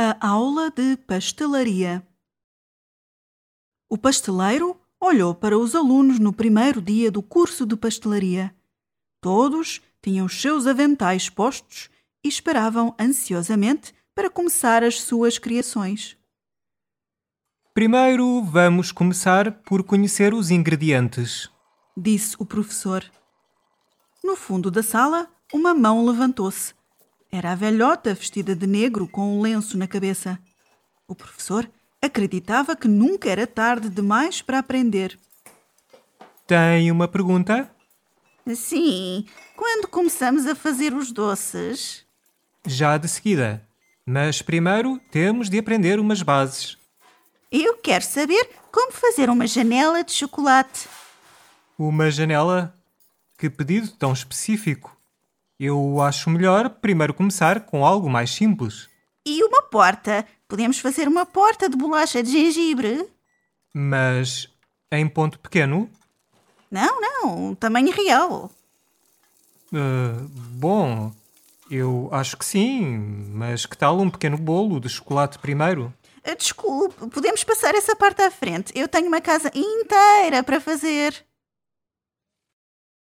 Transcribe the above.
A aula de pastelaria. O pasteleiro olhou para os alunos no primeiro dia do curso de pastelaria. Todos tinham os seus aventais postos e esperavam ansiosamente para começar as suas criações. Primeiro vamos começar por conhecer os ingredientes. Disse o professor. No fundo da sala, uma mão levantou-se. Era a velhota vestida de negro com um lenço na cabeça. O professor acreditava que nunca era tarde demais para aprender. Tem uma pergunta? Sim. Quando começamos a fazer os doces? Já de seguida. Mas primeiro temos de aprender umas bases. Eu quero saber como fazer uma janela de chocolate. Uma janela? Que pedido tão específico! Eu acho melhor primeiro começar com algo mais simples. E uma porta? Podemos fazer uma porta de bolacha de gengibre? Mas em ponto pequeno? Não, não, tamanho real. Uh, bom, eu acho que sim, mas que tal um pequeno bolo de chocolate primeiro? Desculpe, podemos passar essa parte à frente. Eu tenho uma casa inteira para fazer.